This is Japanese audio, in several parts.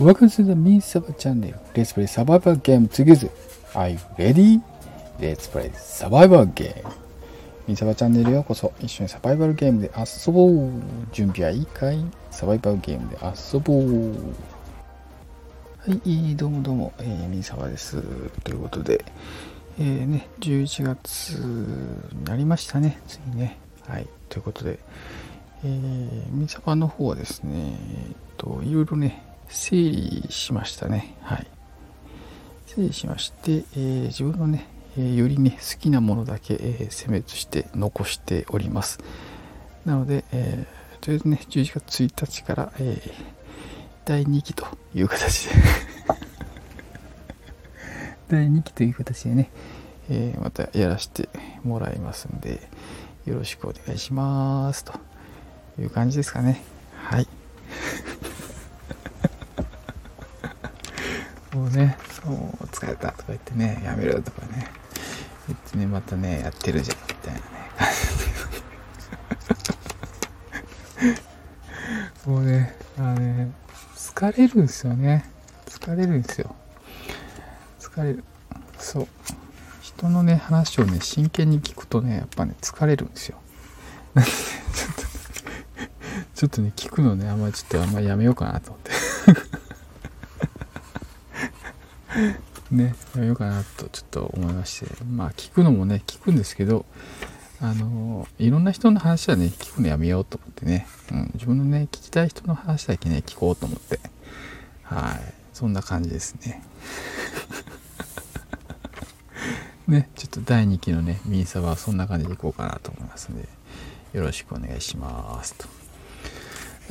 Welcome to the Me Saba channel. Let's play survival game together. Are you ready? Let's play survival game. ミサバチャンネルへようこそ。一緒にサバイバルゲームで遊ぼう。準備はいいかい？サバイバルゲームで遊ぼう。はい、どうもどうも、えー、ミサバです。ということで、えー、ね、11月になりましたね。ついね。はい、ということで、えー、ミサバの方はですね、えっと、いろいろね、整理しましたね。はい。整理しまして、えー自分のね、えーよりね、好きなものだけ、えー選別して残しております。なので、えーとりあえずね、11月1日から、えー第2期という形で 第2期という形でね、えーまたやらせてもらいますんで、よろしくお願いします。という感じですかね。はい。もうね、もう疲れたとか言ってね、やめろとかね、言ってね、またね、やってるじゃん、みたいなね、もうね、あのね、疲れるんですよね。疲れるんですよ。疲れる。そう。人のね、話をね、真剣に聞くとね、やっぱね、疲れるんですよ。なんで、ちょっとね、聞くのね、あんまりちょっとあんまりやめようかなと思って。ね、やめようかなとちょっと思いまして、まあ聞くのもね、聞くんですけど、あの、いろんな人の話はね、聞くのやめようと思ってね、うん、自分のね、聞きたい人の話だけね、聞こうと思って、はい、そんな感じですね。ね、ちょっと第2期のね、ミニサバはそんな感じでいこうかなと思いますので、よろしくお願いしますと。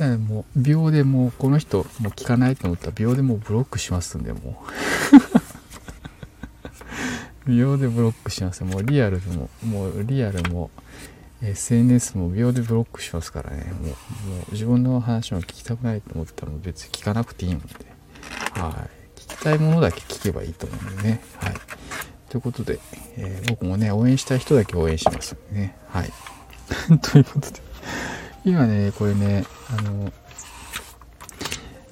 もう秒でもうこの人もう聞かないと思ったら秒でもうブロックしますんでもう。秒でブロックします。もうリアルでももうリアルも SNS も秒でブロックしますからね。もうもう自分の話も聞きたくないと思ったら別に聞かなくていいので。はい。聞きたいものだけ聞けばいいと思うんでね。はい。ということで、えー僕もね応援したい人だけ応援しますんでね。はい。ということで。今ね、これね、あの、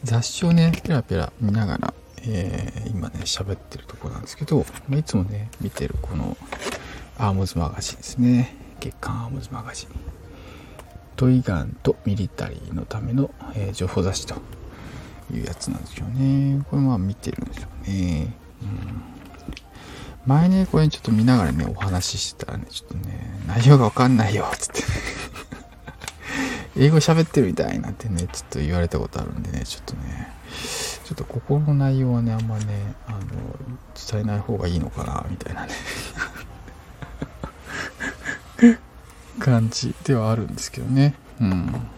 雑誌をね、ペラペラ見ながら、えー今ね、喋ってるとこなんですけど、まあいつもね、見てるこの、アームズマガジンですね。月刊アームズマガジン。トイガンとミリタリーのための、えー情報雑誌というやつなんですよね。これまあ見てるんですよね。うん前ね、これちょっと見ながらね、お話ししてたらね、ちょっとね、内容がわかんないよ、つってね。英語喋ってるみたいなんてね、ちょっと言われたことあるんでね、ちょっとね、ちょっとここの内容はね、あんまね、あの、伝えない方がいいのかな、みたいなね、感じではあるんですけどね。うん。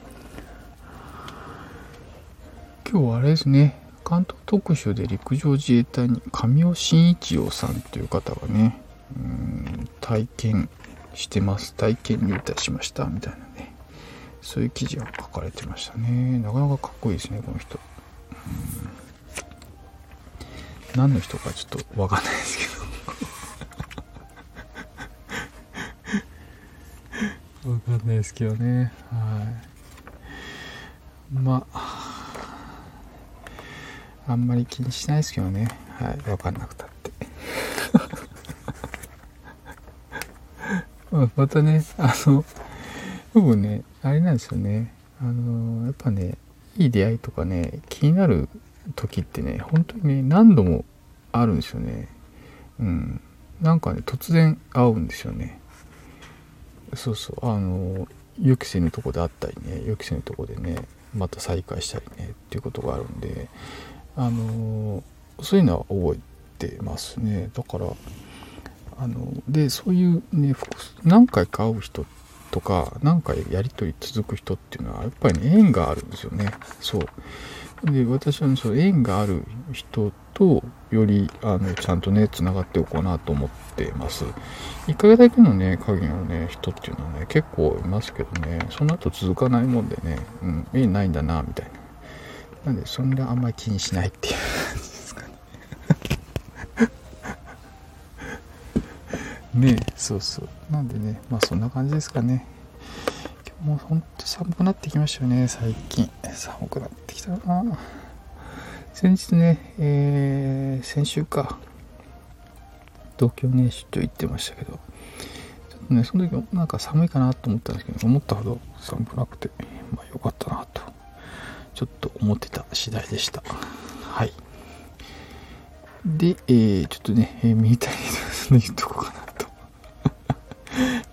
今日はあれですね、関東特集で陸上自衛隊に神尾慎一郎さんという方がね、うん体験してます。体験入隊しました。みたいなね。そういう記事が書かれてましたね。なかなかかっこいいですね、この人。うん何の人かちょっとわかんないですけど。わかんないですけどね。はい。まあ、あんまり気にしないですけどね。はい。わかんなくたって。またね、あの、僕ね、あれなんですよね。あの、やっぱね、いい出会いとかね、気になる時ってね、本当にね、何度もあるんですよね。うん。なんかね、突然会うんですよね。そうそう、あの、予期せぬとこで会ったりね、予期せぬとこでね、また再会したりね、っていうことがあるんで、あの、そういうのは覚えてますね。だから、あのでそういうね何回か会う人ってとか何回やり取り続く人っていうのはやっぱりね縁があるんですよね。そう。で私はねその縁がある人とよりあのちゃんとねつながっておこうなと思ってます。1ヶ月だけのね影のね人っていうのはね結構いますけどねその後続かないもんでねうん縁ないんだなみたいな。なんでそんなあんまり気にしないっていう感じですかねね。そうそう。なんでねまあそんな感じですかね。今日もほんと寒くなってきましたよね最近。寒くなってきたな。先日ね、えー、先週か、東京ね、出張行ってましたけど、ちょっとね、その時なんか寒いかなと思ったんですけど、思ったほど寒くなくて、まあ良かったなと、ちょっと思ってた次第でした。はい。で、えー、ちょっとね、えー、ミニタイネット言っとこかな。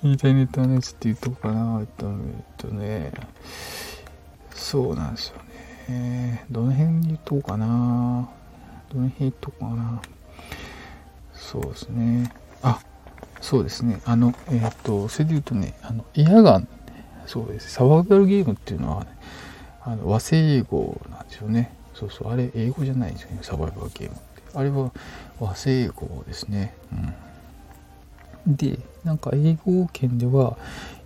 と。ミニタイネットはね、ちょっと言っとこうかなと、えっとね、そうなんですよね。どの辺に言っとこうかなどの辺言っとこうかなそうですね。あ、そうですね。あの、えっ、と、それで言うとね、あの、エアガン、そうです。サバイバルゲームっていうのは、ね、あの和製英語なんですよね。そうそう、あれ、英語じゃないんですよね、サバイバルゲームって。あれは和製英語ですね。うん。で、なんか英語圏では、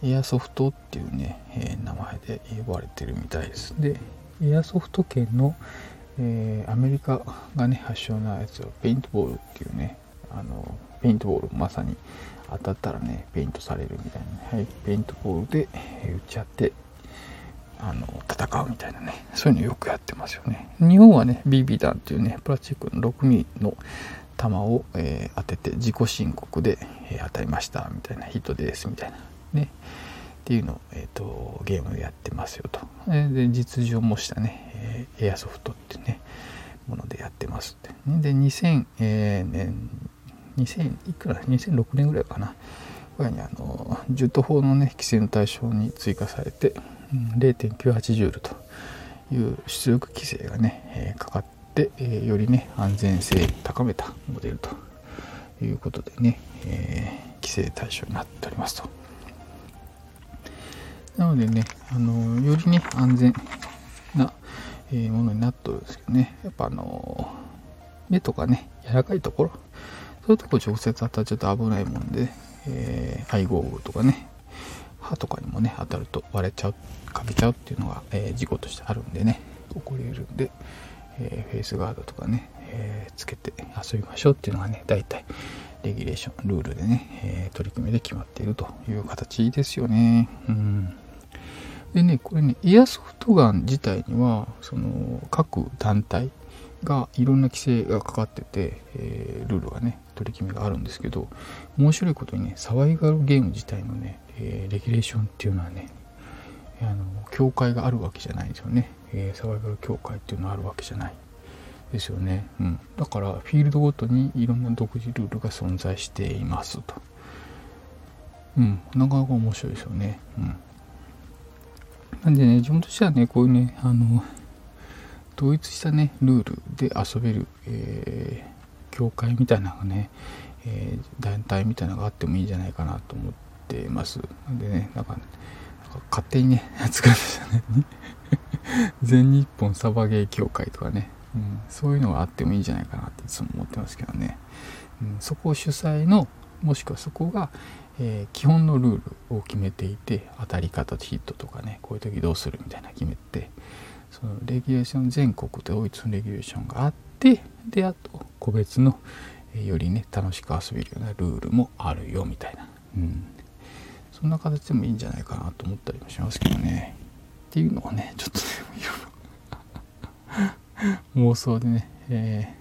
エアソフトっていうね、えー、名前で呼ばれてるみたいです。で、エアソフト圏の、えー、アメリカがね、発祥なやつは、ペイントボールっていうね、あの、ペイントボールまさに当たったらね、ペイントされるみたいな、はい、ペイントボールで打っち合って、あの、戦うみたいなね、そういうのよくやってますよね。日本はね、BB 弾っていうね、プラスチックの 6mm の弾を、えー、当てて自己申告で、えー、当たりましたみたいなヒットですみたいなねっていうのを、えーと、ゲームやってますよと。で実情もしたね、えー、エアソフトってねものでやってますって。で2000、えー、年2000いくら2006年ぐらいかな。これにあの銃刀法のね規制の対象に追加されて、0.98ジュールという出力規制がね、えー、かかって、えー、よりね安全性高めたモデルということでね、えー、規制対象になっておりますと。なのでね、あのよりね、安全な、え、ものになっとるんですけどね、やっぱあの目とかね、柔らかいところ、そういうとこ直接当たっちゃうと危ないもんで、えー、アイゴーグルとかね、歯とかにもね、当たると割れちゃう、かけちゃうっていうのが、えー、事故としてあるんでね、起こり得るんで、えー、フェイスガードとかね、えー、つけて遊びましょうっていうのがね、大体、レギュレーション、ルールでね、え、取り組みで決まっているという形ですよね。うん。でね、これね、エアソフトガン自体には、その、各団体がいろんな規制がかかってて、えー、ルールがね、取り決めがあるんですけど、面白いことにね、サバイバルゲーム自体のね、えー、レギュレーションっていうのはね、あの、協会があるわけじゃないんですよね。えー、サバイバル協会っていうのはあるわけじゃない。ですよね。うん。だから、フィールドごとにいろんな独自ルールが存在していますと。うん。なかなか面白いですよね。うん。なんでね、自分としてはね、こういうね、あの、統一したね、ルールで遊べる、えー、協会みたいなのがね、えー、団体みたいなのがあってもいいんじゃないかなと思ってます。なんでね、なんか、なんか勝手にね、作りましたね。全日本サバゲー協会とかね、うん、そういうのがあってもいいんじゃないかなっていつも思ってますけどね。うん、そこ主催の、もしくはそこが、えー、基本のルールを決めていて当たり方ヒットとかねこういう時どうするみたいな決めてそのレギュレーション全国で統一のレギュレーションがあってであと個別の、えー、よりね楽しく遊べるようなルールもあるよみたいな、うん、そんな形でもいいんじゃないかなと思ったりもしますけどね。っていうのをねちょっとねいろいろ妄想でね、え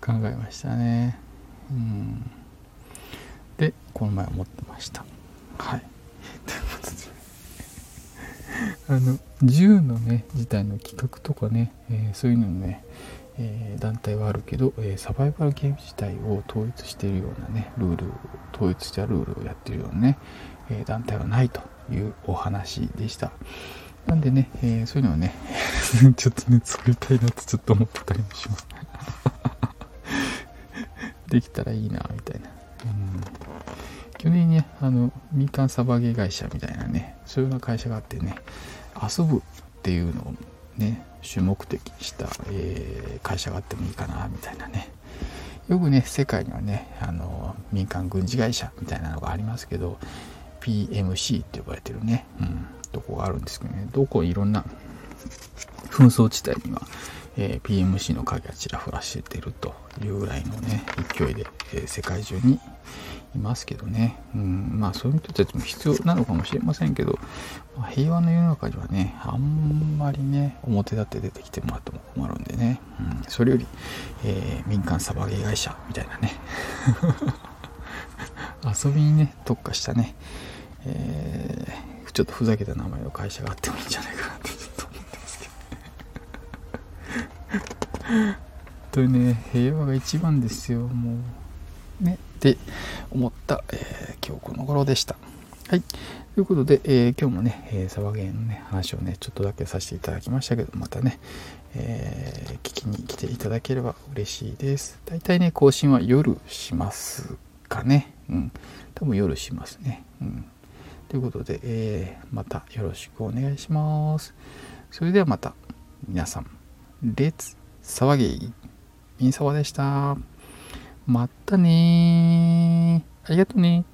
ー、考えましたね。うん。でこの前思ってました。はい。ということで あの銃のね自体の企画とかね、えー、そういうのね、え、団体はあるけど、え、サバイバルゲーム自体を統一しているようなねルール統一したルールをやってるようなね、え団体はないというお話でした。なんでね、えそういうのをね ちょっとね作りたいなってちょっと思ってたりもします。できたらいいなみたいな。うん。去年ね、あの、民間サバゲー会社みたいなね、そういうような会社があってね、遊ぶっていうのをね、主目的した、えー、会社があってもいいかな、みたいなね。よくね、世界にはね、あの、民間軍事会社みたいなのがありますけど、PMC って呼ばれてるね、うん、とこがあるんですけどね、どこいろんな紛争地帯には、えー、PMC の影がちらほらしてるというぐらいのね勢いで、えー、世界中にいますけどね、うん、まあそういう人たちも必要なのかもしれませんけど、まあ、平和の世の中にはねあんまりね表立って出てきてもらっても困るんでね、うん、それより、えー、民間サバゲー会社みたいなね。遊びにね特化したね、えー、ちょっとふざけた名前の会社があってもいいんじゃないかなってちょっと思ってますけど本当にね平和が一番ですよもうねって思った、えー、今日この頃でした。はい。ということで、えー、今日もね、えー、サバゲーのね、話をね、ちょっとだけさせていただきましたけど、またね、えー、聞きに来ていただければ嬉しいです。大体ね、更新は夜しますかね。うん。多分夜しますね。うん。ということで、えー、またよろしくお願いします。それではまた、皆さん、レッツ騒ぎ。みんさわでした。またねありがとうね